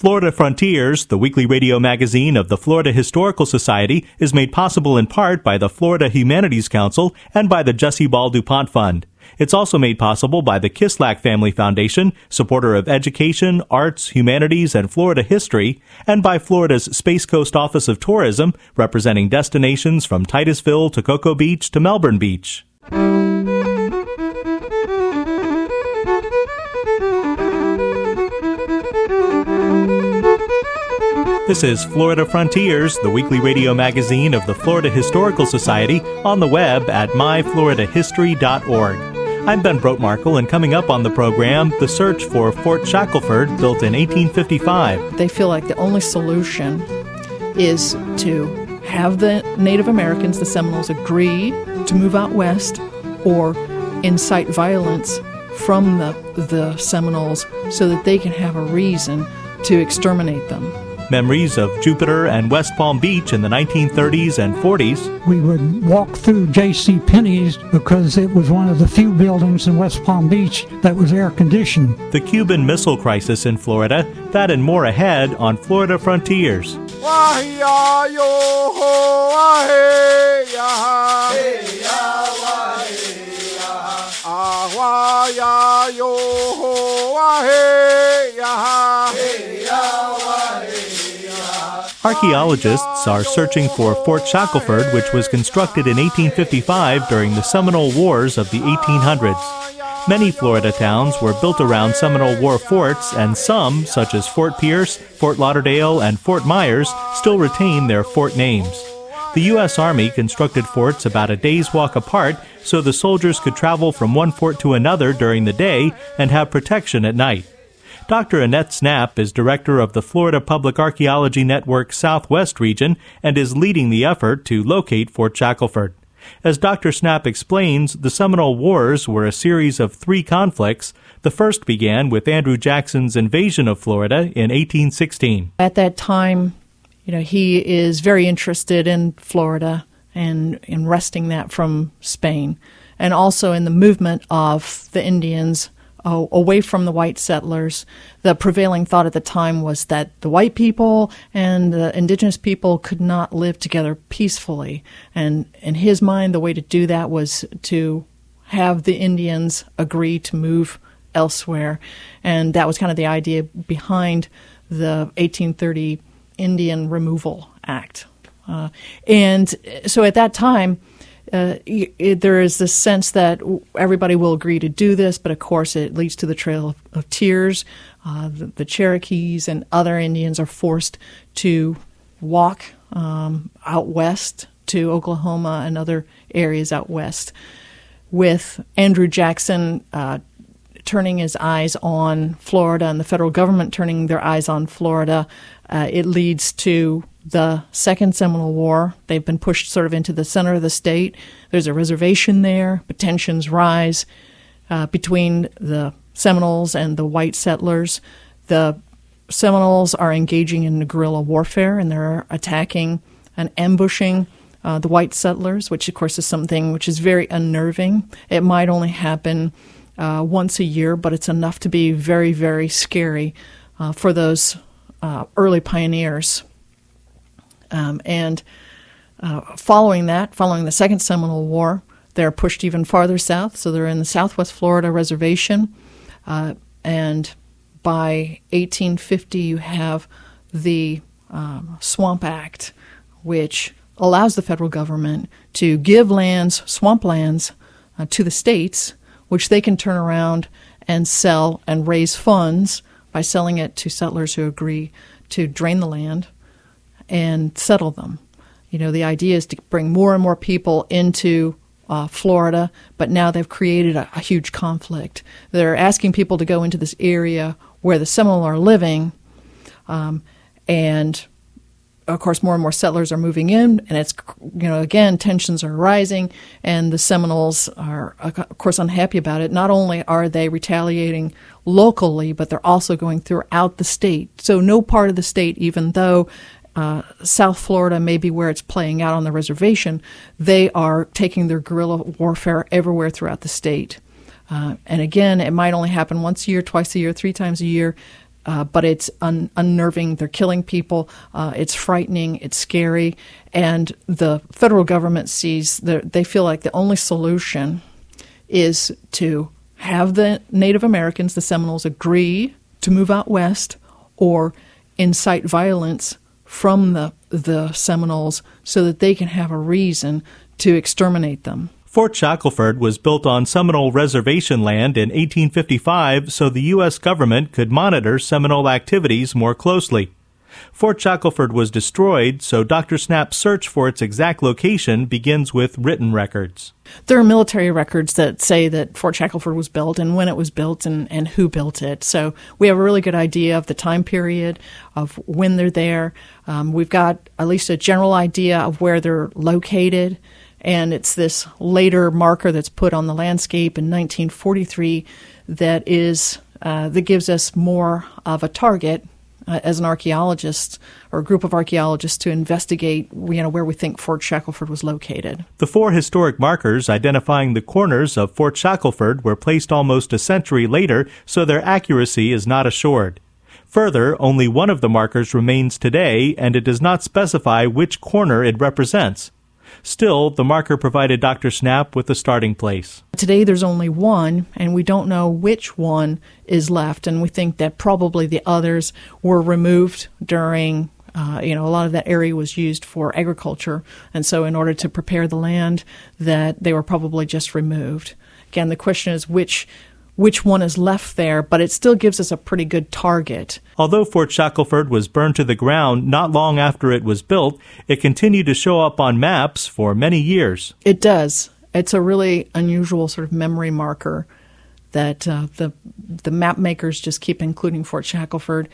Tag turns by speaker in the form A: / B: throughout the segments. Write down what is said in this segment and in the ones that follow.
A: Florida Frontiers, the weekly radio magazine of the Florida Historical Society, is made possible in part by the Florida Humanities Council and by the Jessie Ball DuPont Fund. It's also made possible by the Kislak Family Foundation, supporter of education, arts, humanities, and Florida history, and by Florida's Space Coast Office of Tourism, representing destinations from Titusville to Cocoa Beach to Melbourne Beach. This is Florida Frontiers, the weekly radio magazine of the Florida Historical Society, on the web at myfloridahistory.org. I'm Ben Brotemarkle, and coming up on the program, the search for Fort Shackelford, built in 1855.
B: They feel like the only solution is to have the Native Americans, the Seminoles, agree to move out west or incite violence from the, the Seminoles so that they can have a reason to exterminate them
A: memories of Jupiter and West Palm Beach in the 1930s and 40s.
C: We would walk through J.C. Penney's because it was one of the few buildings in West Palm Beach that was air conditioned.
A: The Cuban Missile Crisis in Florida, that and more ahead on Florida Frontiers. Archaeologists are searching for Fort Shackelford, which was constructed in 1855 during the Seminole Wars of the 1800s. Many Florida towns were built around Seminole War forts, and some, such as Fort Pierce, Fort Lauderdale, and Fort Myers, still retain their fort names. The U.S. Army constructed forts about a day's walk apart so the soldiers could travel from one fort to another during the day and have protection at night. Dr. Annette Snapp is director of the Florida Public Archaeology Network Southwest region and is leading the effort to locate Fort Shackelford. As Dr. Snapp explains, the Seminole Wars were a series of three conflicts. The first began with Andrew Jackson's invasion of Florida in 1816.
B: At that time, you know, he is very interested in Florida and in wresting that from Spain, and also in the movement of the Indians uh, away from the white settlers. The prevailing thought at the time was that the white people and the indigenous people could not live together peacefully. And in his mind, the way to do that was to have the Indians agree to move elsewhere. And that was kind of the idea behind the 1830 Indian Removal Act. Uh, and so at that time, uh, it, there is this sense that everybody will agree to do this, but of course it leads to the Trail of, of Tears. Uh, the, the, Cherokees and other Indians are forced to walk um, out west to Oklahoma and other areas out west, with Andrew Jackson uh, turning his eyes on Florida and the federal government turning their eyes on Florida. Uh, it leads to the Second Seminole War. They've been pushed sort of into the center of the state. There's a reservation there, but tensions rise uh, between the Seminoles and the white settlers. The Seminoles are engaging in guerrilla warfare and they're attacking and ambushing uh, the white settlers, which of course is something which is very unnerving. It might only happen uh, once a year, but it's enough to be very, very scary uh, for those uh, early pioneers. Um, and uh, following that, following the Second Seminole War, they're pushed even farther south. So they're in the Southwest Florida Reservation. Uh, and by 1850, you have the um, Swamp Act, which allows the federal government to give lands, swamp lands, uh, to the states, which they can turn around and sell and raise funds by selling it to settlers who agree to drain the land and settle them. You know, the idea is to bring more and more people into uh, Florida, but now they've created a, a, huge conflict. They're asking people to go into this area where the Seminole are living, um, and of course, more and more settlers are moving in, and it's you know again tensions are rising, and the Seminoles are of course unhappy about it. Not only are they retaliating locally, but they're also going throughout the state. So no part of the state, even though uh, South Florida maybe where it's playing out on the reservation, they are taking their guerrilla warfare everywhere throughout the state. Uh, and again, it might only happen once a year, twice a year, three times a year. uh, but it's un- unnerving. They're killing people. Uh, it's frightening. It's scary. And the federal government sees that they feel like the only solution is to have the Native Americans, the Seminoles, agree to move out west or incite violence from the the Seminoles so that they can have a reason to exterminate them.
A: Fort Shackelford was built on Seminole reservation land in 1855 so the U.S. government could monitor Seminole activities more closely. Fort Shackelford was destroyed, so Dr. Snapp's search for its exact location begins with written records.
B: There are military records that say that Fort Shackelford was built and when it was built and, and who built it. So we have a really good idea of the time period, of when they're there. Um, we've got at least a general idea of where they're located and it's this later marker that's put on the landscape in 1943 that is uh, that gives us more of a target uh, as an archaeologist or a group of archaeologists to investigate you know where we think Fort Shackelford was located.
A: The four historic markers identifying the corners of Fort Shackelford were placed almost a century later, so their accuracy is not assured. Further, only one of the markers remains today, and it does not specify which corner it represents. Still, the marker provided Dr. Snapp with a starting place.
B: Today there's only one, and we don't know which one is left, and we think that probably the others were removed during. Uh, you know, a lot of that area was used for agriculture, and so in order to prepare the land, that they were probably just removed. Again, the question is which which one is left there, but it still gives us a pretty good target.
A: Although Fort Shackelford was burned to the ground not long after it was built, it continued to show up on maps for many years.
B: It does. It's a really unusual sort of memory marker that uh, the the map makers just keep including Fort Shackelford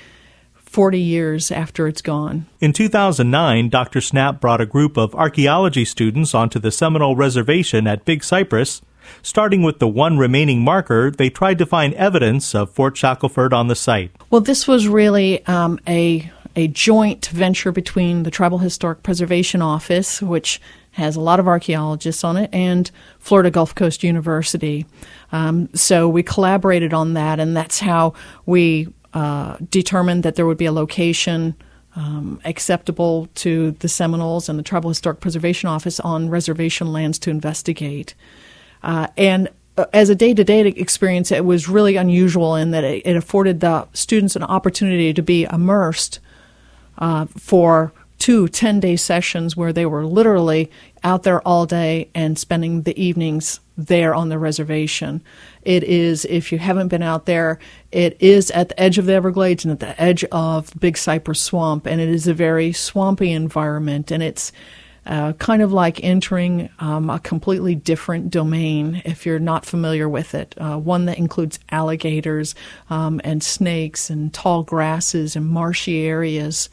B: 40 years after it's gone.
A: In 2009, Dr. Snapp brought a group of archaeology students onto the Seminole Reservation at Big Cypress Starting with the one remaining marker, they tried to find evidence of Fort Shackelford on the site.
B: Well, this was really um, a a joint venture between the Tribal Historic Preservation Office, which has a lot of archaeologists on it, and Florida Gulf Coast University. Um, so we collaborated on that, and that's how we uh, determined that there would be a location um, acceptable to the Seminoles and the Tribal Historic Preservation Office on reservation lands to investigate. Uh, and uh, as a day to day experience, it was really unusual in that it, afforded the students an opportunity to be immersed uh, for two 10 day sessions where they were literally out there all day and spending the evenings there on the reservation. It is, if you haven't been out there, it is at the edge of the Everglades and at the edge of Big Cypress Swamp, and it is a very swampy environment, and it's uh, kind of like entering um, a completely different domain if you're not familiar with it. Uh, one that includes alligators um, and snakes and tall grasses and marshy areas.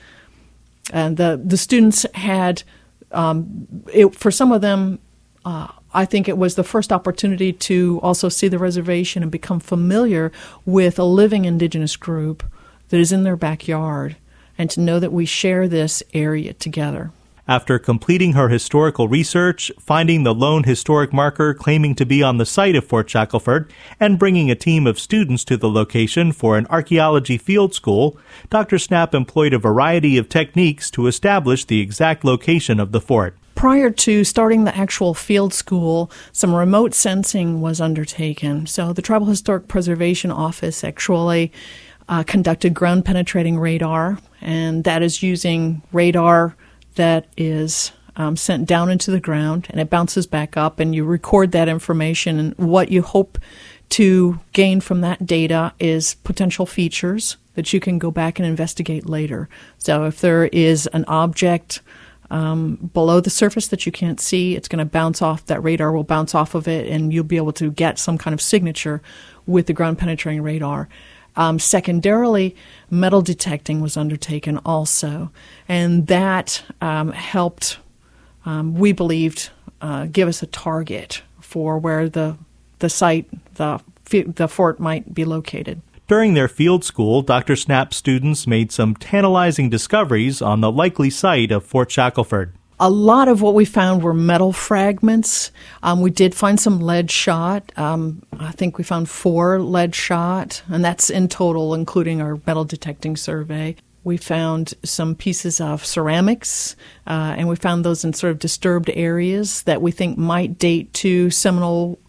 B: And the the students had, um, it, for some of them, uh, I think it was the first opportunity to also see the reservation and become familiar with a living indigenous group that is in their backyard, and to know that we share this area together.
A: After completing her historical research, finding the lone historic marker claiming to be on the site of Fort Shackelford, and bringing a team of students to the location for an archaeology field school, Dr. Snapp employed a variety of techniques to establish the exact location of the fort.
B: Prior to starting the actual field school, some remote sensing was undertaken. So the Tribal Historic Preservation Office actually uh, conducted ground penetrating radar, and that is using radar that is um, sent down into the ground and it bounces back up, and you record that information. And what you hope to gain from that data is potential features that you can go back and investigate later. So if there is an object um, below the surface that you can't see, it's going to bounce off, that radar will bounce off of it, and you'll be able to get some kind of signature with the ground penetrating radar. Um, secondarily, metal detecting was undertaken also, and that um, helped, um, we believed, uh, give us a target for where the the site, the the fort might be located.
A: During their field school, Dr. Snapp's students made some tantalizing discoveries on the likely site of Fort Shackelford.
B: A lot of what we found were metal fragments. Um, we did find some lead shot. Um, I think we found four lead shot, and that's in total, including our metal detecting survey. We found some pieces of ceramics, uh, and we found those in sort of disturbed areas that we think might date to Seminole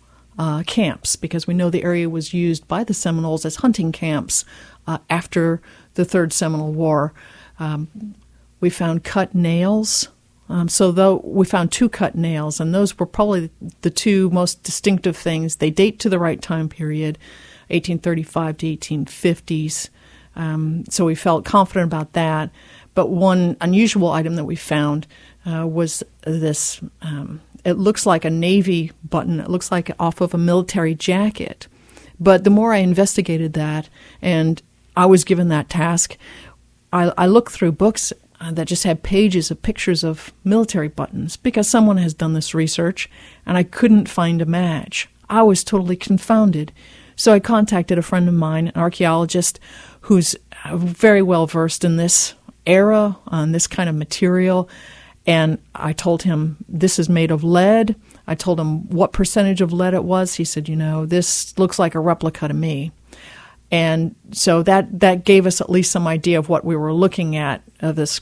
B: uh, camps because we know the area was used by the Seminoles as hunting camps uh, after the Third Seminole War. Um, we found cut nails. Um, so though we found two cut nails, and those were probably the two most distinctive things. They date to the right time period, 1835 to 1850s. Um, so we felt confident about that. But one unusual item that we found uh, was this. Um, it looks like a navy button. It looks like off of a military jacket. But the more I investigated that, and I was given that task, I, I looked through books uh, that just had pages of pictures of military buttons because someone has done this research, and I couldn't find a match. I was totally confounded. So I contacted a friend of mine, an archaeologist, who's uh, very well versed in this era, on this kind of material. And I told him, this is made of lead. I told him what percentage of lead it was. He said, you know, this looks like a replica to me. And so that, that gave us at least some idea of what we were looking at of this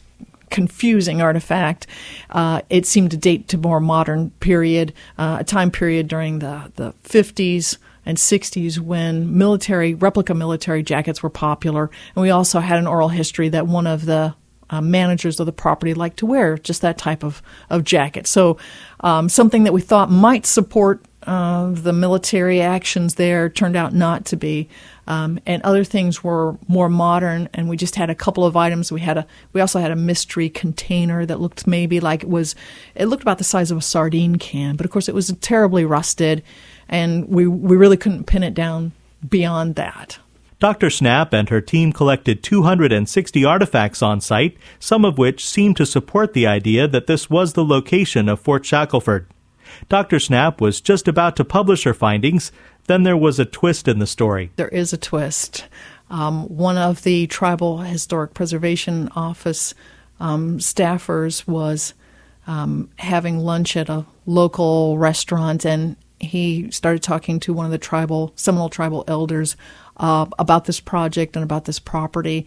B: confusing artifact. Uh, it seemed to date to more modern period, uh, a time period during the, the 50s and 60s when military replica military jackets were popular and we also had an oral history that one of the uh, managers of the property liked to wear just that type of, of jacket so um, something that we thought might support uh, the military actions there turned out not to be um, and other things were more modern and we just had a couple of items we had a we also had a mystery container that looked maybe like it was it looked about the size of a sardine can but of course it was terribly rusted and we, we really couldn't pin it down beyond that.
A: Dr. Snapp and her team collected 260 artifacts on site, some of which seem to support the idea that this was the location of Fort Shackelford. Dr. Snapp was just about to publish her findings, then there was a twist in the story.
B: There is a twist. Um, one of the Tribal Historic Preservation Office um, staffers was um, having lunch at a local restaurant, and he started talking to one of the tribal Seminole tribal elders uh, about this project and about this property.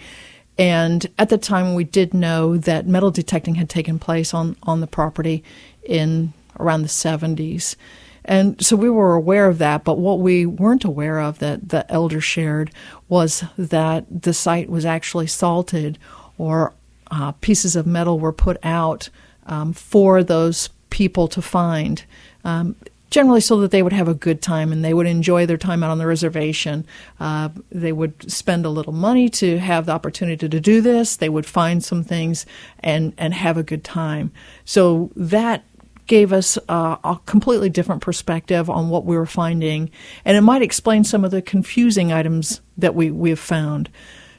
B: And at the time, we did know that metal detecting had taken place on, on the property in around the 70s. And so we were aware of that, but what we weren't aware of that the elder shared was that the site was actually salted or uh, pieces of metal were put out um, for those people to find. Um, generally so that they would have a good time and they would enjoy their time out on the reservation. Uh, they would spend a little money to have the opportunity to do this. They would find some things and, and have a good time. So that gave us a completely different perspective on what we were finding, and it might explain some of the confusing items that we, we have found.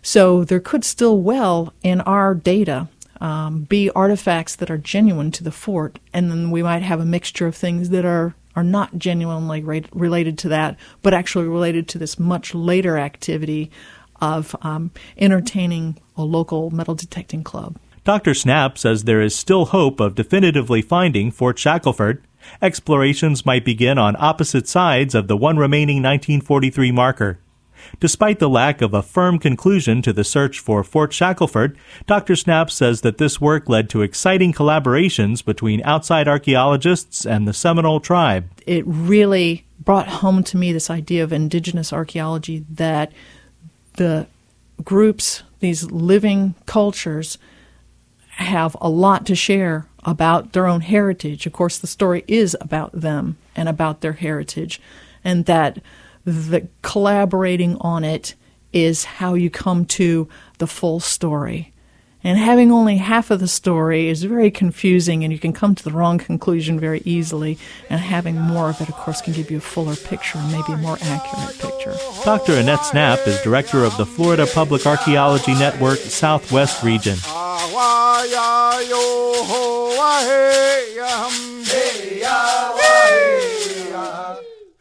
B: So there could still well in our data um, be artifacts that are genuine to the fort, and then we might have a mixture of things that are are not genuinely re- related to that, but actually related to this much later activity of um, entertaining a local metal detecting club.
A: Dr. Snapp says there is still hope of definitively finding Fort Shackelford. Explorations might begin on opposite sides of the one remaining 1943 marker. Despite the lack of a firm conclusion to the search for Fort Shackelford, Dr. Snapp says that this work led to exciting collaborations between outside archaeologists and the Seminole tribe.
B: It really brought home to me this idea of indigenous archaeology that the groups, these living cultures, have a lot to share about their own heritage. Of course, the story is about them and about their heritage, and that the collaborating on it is how you come to the full story. And having only half of the story is very confusing, and you can come to the wrong conclusion very easily. And having more of it, of course, can give you a fuller picture and maybe a more accurate picture.
A: Dr. Annette Snapp is director of the Florida Public Archaeology Network Southwest Region.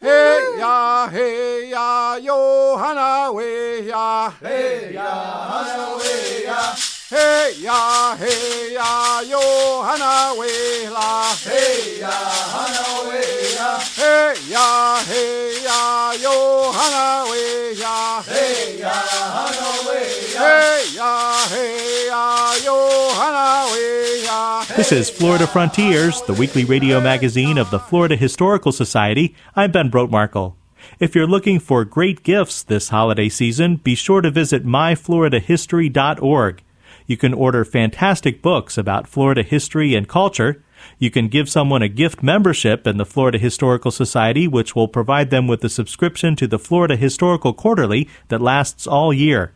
D: Hey ya, hey ya, yo hana we ya. Hey ya, hana we ya. Hey Hey ya, hey ya, yo hana we la. Hey ya, hana we ya. Hey ya, hey
A: This is Florida Frontiers, the weekly radio magazine of the Florida Historical Society. I'm Ben Brotemarkle. If you're looking for great gifts this holiday season, be sure to visit myfloridahistory.org. You can order fantastic books about Florida history and culture. You can give someone a gift membership in the Florida Historical Society, which will provide them with a subscription to the Florida Historical Quarterly that lasts all year.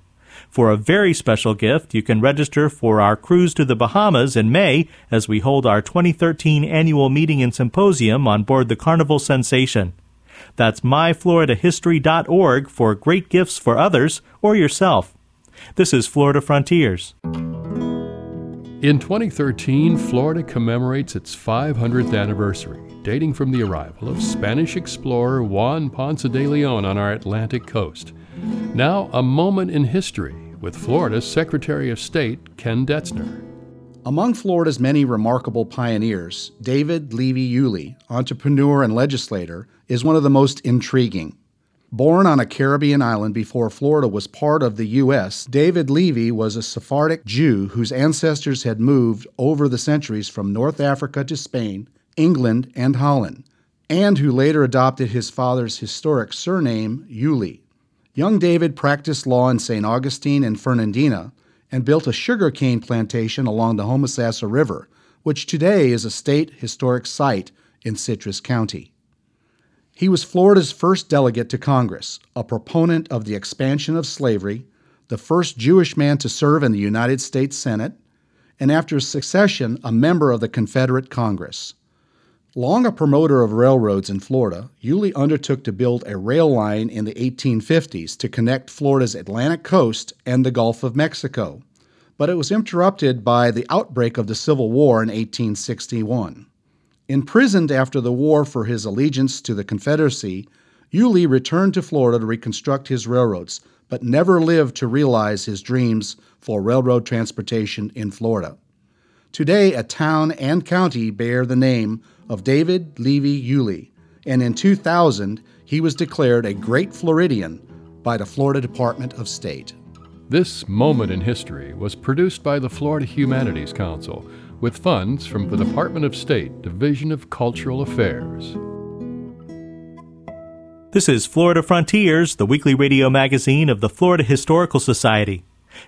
A: For a very special gift, you can register for our cruise to the Bahamas in May as we hold our 2013 annual meeting and symposium on board the Carnival Sensation. That's myfloridahistory.org for great gifts for others or yourself. This is Florida Frontiers.
E: In 2013, Florida commemorates its 500th anniversary, dating from the arrival of Spanish explorer Juan Ponce de Leon on our Atlantic coast. Now, a moment in history with Florida's Secretary of State, Ken Detzner.
F: Among Florida's many remarkable pioneers, David Levy Yulee, entrepreneur and legislator, is one of the most intriguing. Born on a Caribbean island before Florida was part of the U.S., David Levy was a Sephardic Jew whose ancestors had moved over the centuries from North Africa to Spain, England, and Holland, and who later adopted his father's historic surname, Yulee. Young David practiced law in St. Augustine and Fernandina and built a sugarcane plantation along the Homosassa River, which today is a state historic site in Citrus County. He was Florida's first delegate to Congress, a proponent of the expansion of slavery, the first Jewish man to serve in the United States Senate, and after his succession, a member of the Confederate Congress. Long a promoter of railroads in Florida, Yulee undertook to build a rail line in the 1850s to connect Florida's Atlantic coast and the Gulf of Mexico, but it was interrupted by the outbreak of the Civil War in 1861. Imprisoned after the war for his allegiance to the Confederacy, Yulee returned to Florida to reconstruct his railroads, but never lived to realize his dreams for railroad transportation in Florida. Today, a town and county bear the name of David Levy Yulee, and in 2000, he was declared a Great Floridian by the Florida Department of State.
E: This moment in history was produced by the Florida Humanities Council with funds from the Department of State Division of Cultural Affairs.
A: This is Florida Frontiers, the weekly radio magazine of the Florida Historical Society.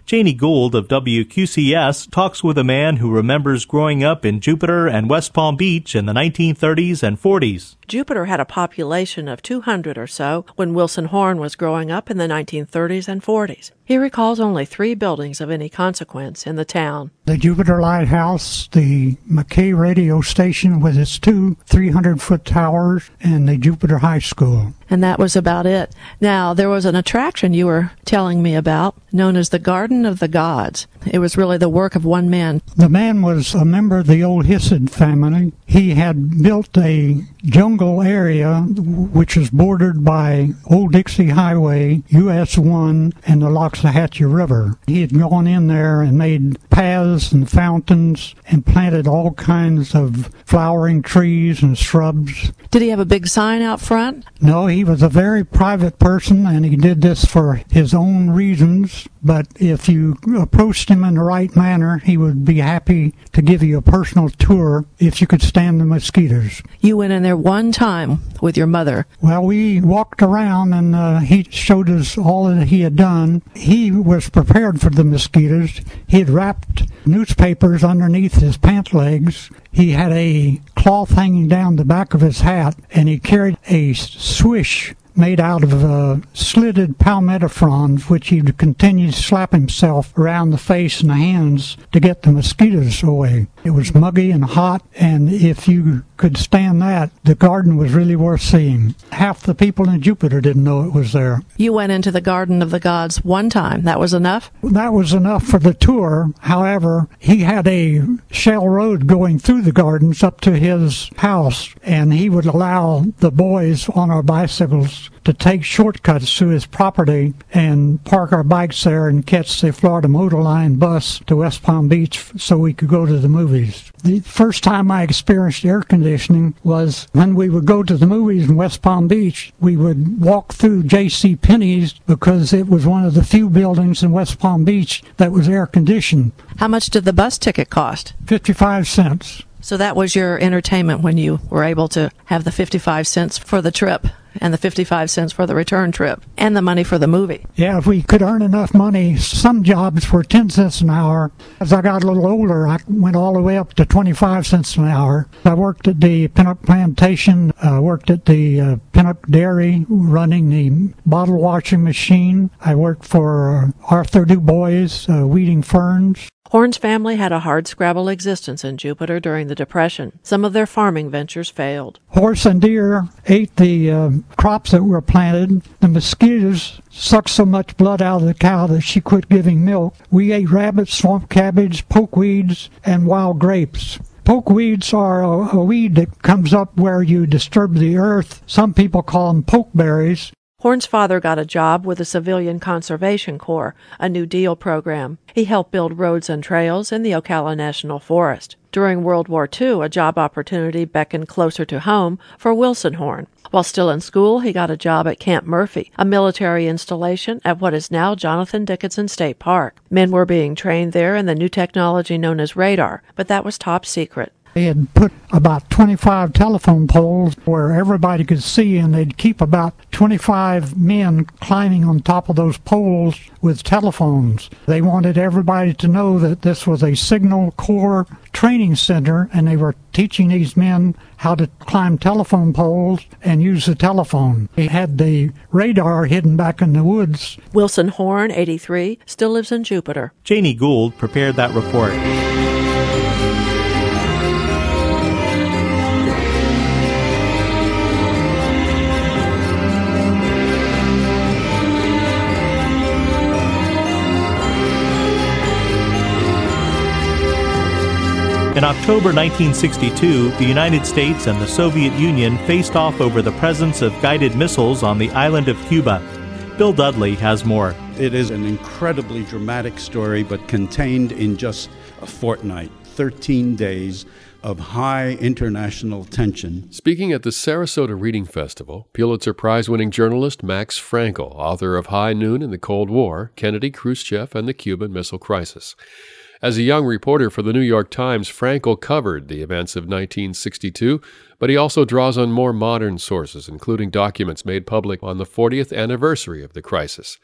A: Janie Gould of WQCS talks with a man who remembers growing up in Jupiter and West Palm Beach in the 1930s and 40s.
G: Jupiter had a population of 200 or so when Wilson Horn was growing up in the 1930s and 40s. He recalls only three buildings of any consequence in the town.
C: The Jupiter Lighthouse, the McKay radio station with its two 300 foot towers, and the Jupiter High School.
G: And that was about it. Now, there was an attraction you were telling me about known as the Garden of the Gods. It was really the work of one man.
C: The man was a member of the old Hissed family. He had built a jungle area which is bordered by Old Dixie Highway, US 1, and the Loxahatchee River. He had gone in there and made paths and fountains and planted all kinds of flowering trees and shrubs.
G: Did he have a big sign out front?
C: No, he was a very private person and he did this for his own reasons. But if you approached him in the right manner, he would be happy to give you a personal tour if you could stand the mosquitoes.
G: You went in there one time with your mother.
C: Well, we walked around and uh, he showed us all that he had done. He was prepared for the mosquitoes. He had wrapped newspapers underneath his pant legs. He had a cloth hanging down the back of his hat, and he carried a swish made out of uh, slitted palmetto fronds, which he would continue to slap himself around the face and the hands to get the mosquitoes away. It was muggy and hot, and if you could stand that, the garden was really worth seeing. Half the people in Jupiter didn't know it was there.
G: You went into the Garden of the Gods one time. That was enough?
C: That was enough for the tour. However, he had a shell road going through the gardens up to his house, and he would allow the boys on our bicycles to take shortcuts to his property and park our bikes there and catch the Florida Motor Line bus to West Palm Beach so we could go to the movies. The first time I experienced air conditioning was when we would go to the movies in West Palm Beach. We would walk through J.C. Penney's because it was one of the few buildings in West Palm Beach that was air conditioned.
G: How much did the bus ticket cost?
C: 55 cents.
G: So that was your entertainment when you were able to have the 55 cents for the trip and the 55 cents for the return trip and the money for the movie.
C: Yeah, if we could earn enough money, some jobs were 10 cents an hour. As I got a little older, I went all the way up to 25 cents an hour. I worked at the Pennock Plantation, uh, worked at the uh, Pennock Dairy running the bottle washing machine. I worked for uh, Arthur Du Bois, uh, weeding ferns.
G: Horn's family had a hard-scrabble existence in Jupiter during the Depression. Some of their farming ventures failed.
C: Horse and deer ate the uh, crops that were planted. The mosquitoes sucked so much blood out of the cow that she quit giving milk. We ate rabbits, swamp cabbage, pokeweeds, and wild grapes. Pokeweeds are a, a, weed that comes up where you disturb the earth. Some people call them pokeberries.
G: Horn's father got a job with the Civilian Conservation Corps, a New Deal program. He helped build roads and trails in the Ocala National Forest. During World War II, a job opportunity beckoned closer to home for Wilson Horn. While still in school, he got a job at Camp Murphy, a military installation at what is now Jonathan Dickinson State Park. Men were being trained there in the new technology known as radar, but that was top secret.
C: They had put about 25 telephone poles where everybody could see, and they'd keep about 25 men climbing on top of those poles with telephones. They wanted everybody to know that this was a Signal Corps training center, and they were teaching these men how to climb telephone poles and use the telephone. They had the radar hidden back in the woods.
G: Wilson Horn, 83, still lives in Jupiter.
A: Janie Gould prepared that report. In October 1962, the United States and the Soviet Union faced off over the presence of guided missiles on the island of Cuba. Bill Dudley has more.
H: It is an incredibly dramatic story, but contained in just a fortnight, 13 days of high international tension.
E: Speaking at the Sarasota Reading Festival, Pulitzer Prize winning journalist Max Frankel, author of High Noon in the Cold War, Kennedy, Khrushchev, and the Cuban Missile Crisis. As a young reporter for the New York Times, Frankel covered the events of 1962, but he also draws on more modern sources, including documents made public on the 40th anniversary of the crisis.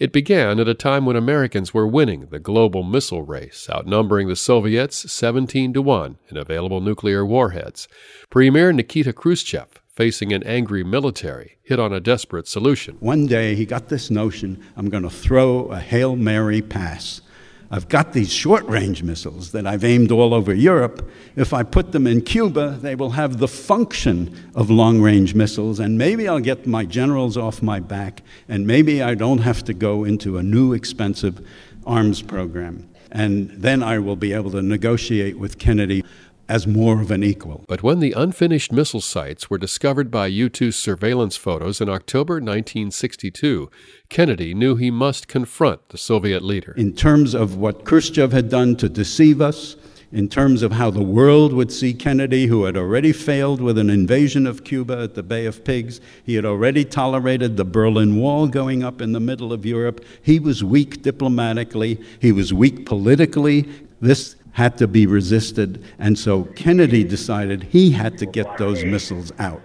E: It began at a time when Americans were winning the global missile race, outnumbering the Soviets 17 to 1 in available nuclear warheads. Premier Nikita Khrushchev, facing an angry military, hit on a desperate solution.
H: One day he got this notion I'm going to throw a Hail Mary pass I've got these short range missiles that I've aimed all over Europe. If I put them in Cuba, they will have the function of long range missiles, and maybe I'll get my generals off my back, and maybe I don't have to go into a new expensive arms program. And then I will be able to negotiate with Kennedy as more of an equal.
E: But when the unfinished missile sites were discovered by U 2 surveillance photos in October 1962, Kennedy knew he must confront the Soviet leader.
H: In terms of what Khrushchev had done to deceive us, in terms of how the world would see Kennedy, who had already failed with an invasion of Cuba at the Bay of Pigs. He had already tolerated the Berlin Wall going up in the middle of Europe. He was weak diplomatically, he was weak politically. This had to be resisted, and so Kennedy decided he had to get those missiles out.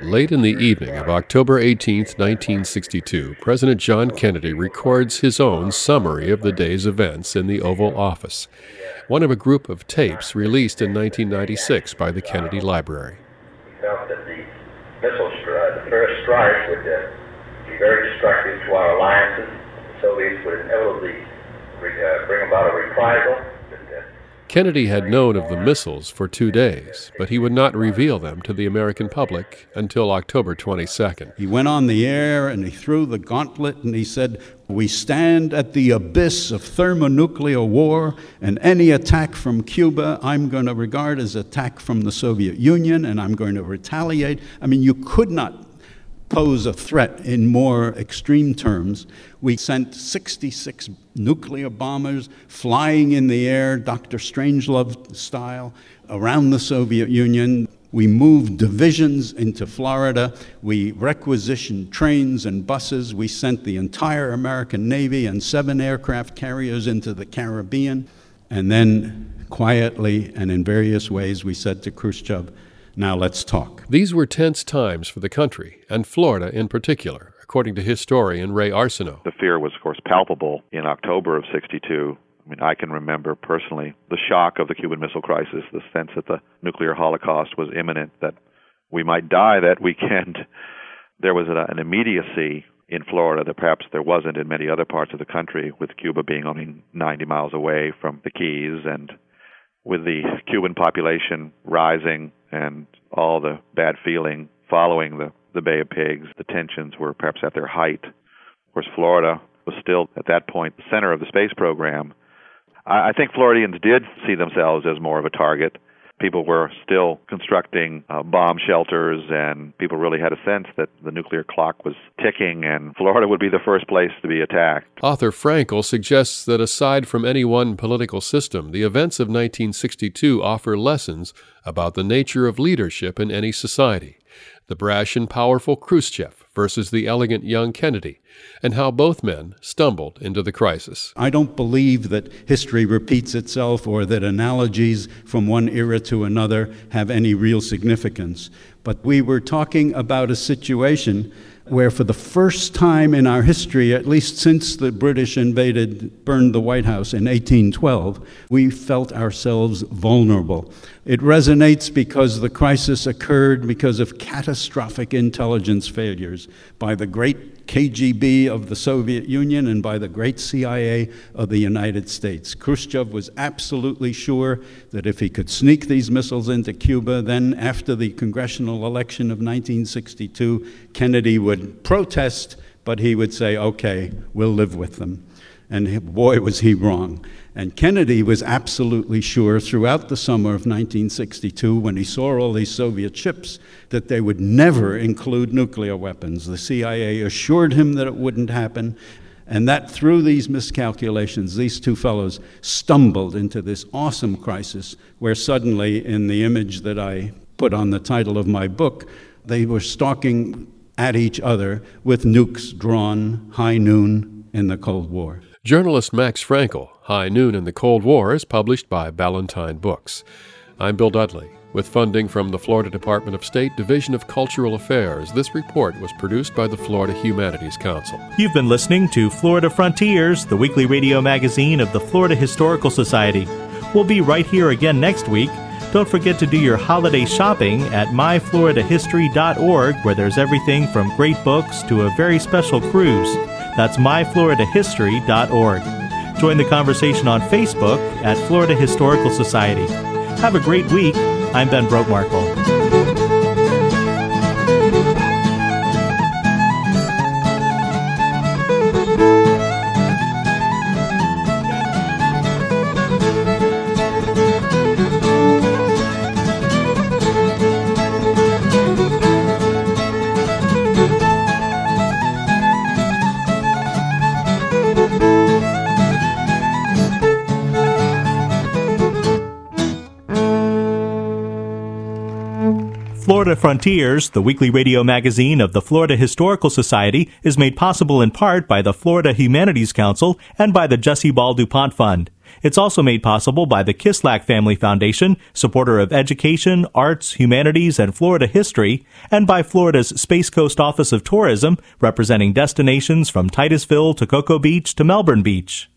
E: Late in the evening of October 18, 1962, President John Kennedy records his own summary of the day's events in the Oval Office, one of a group of tapes released in 1996 by the Kennedy Library.
I: He felt that the missile strike, the first strike, would uh, be very destructive to our alliances. The Soviets would inevitably uh, bring about a reprisal. Uh,
E: Kennedy had known of the missiles for two days, but he would not reveal them to the American public until October 22nd.
H: He went on the air and he threw the gauntlet and he said, We stand at the abyss of thermonuclear war, and any attack from Cuba I'm going to regard as attack from the Soviet Union, and I'm going to retaliate. I mean, you could not pose a threat in more extreme terms. We sent 66 nuclear bombers flying in the air, Dr. Strangelove style, around the Soviet Union. We moved divisions into Florida. We requisitioned trains and buses. We sent the entire American Navy and seven aircraft carriers into the Caribbean. And then, quietly and in various ways, we said to Khrushchev, now let's talk.
E: These were tense times for the country, and Florida in particular, according to historian Ray Arsenault.
J: The fear was, of course, palpable in October of 62 I mean, I can remember personally the shock of the Cuban Missile Crisis, the sense that the nuclear holocaust was imminent, that we might die that weekend. There was an immediacy in Florida that perhaps there wasn't in many other parts of the country, with Cuba being only 90 miles away from the Keys and with the Cuban population rising and all the bad feeling following the, the Bay of Pigs, the tensions were perhaps at their height. Of course, Florida was still at that point the center of the space program I, I think Floridians did see themselves as more of a target. People were still constructing uh, bomb shelters, and people really had a sense that the nuclear clock was ticking, and Florida would be the first place to be attacked.
E: Author Frankel suggests that aside from any one political system, the events of 1962 offer lessons about the nature of leadership in any society. The brash and powerful Khrushchev versus the elegant young Kennedy, and how both men stumbled into the crisis.
H: I don't believe that history repeats itself or that analogies from one era to another have any real significance. But we were talking about a situation where, for the first time in our history, at least since the British invaded, burned the White House in 1812, we felt ourselves vulnerable. It resonates because the crisis occurred because of catastrophic intelligence failures by the great KGB of the Soviet Union and by the great CIA of the United States. Khrushchev was absolutely sure that if he could sneak these missiles into Cuba, then after the congressional election of 1962, Kennedy would protest, but he would say, okay, we'll live with them. And boy, was he wrong. And Kennedy was absolutely sure throughout the summer of 1962, when he saw all these Soviet ships, that they would never include nuclear weapons. The CIA assured him that it wouldn't happen, and that through these miscalculations, these two fellows stumbled into this awesome crisis where suddenly, in the image that I put on the title of my book, they were stalking at each other with nukes drawn high noon in the Cold War.
E: Journalist Max Frankel, High Noon in the Cold War, is published by Ballantine Books. I'm Bill Dudley. With funding from the Florida Department of State Division of Cultural Affairs, this report was produced by the Florida Humanities Council.
A: You've been listening to Florida Frontiers, the weekly radio magazine of the Florida Historical Society. We'll be right here again next week. Don't forget to do your holiday shopping at myfloridahistory.org, where there's everything from great books to a very special cruise. That's myfloridahistory.org. Join the conversation on Facebook at Florida Historical Society. Have a great week. I'm Ben Brotemarkle. Florida Frontiers, the weekly radio magazine of the Florida Historical Society, is made possible in part by the Florida Humanities Council and by the Jessie Ball DuPont Fund. It's also made possible by the Kislak Family Foundation, supporter of education, arts, humanities, and Florida history, and by Florida's Space Coast Office of Tourism, representing destinations from Titusville to Cocoa Beach to Melbourne Beach.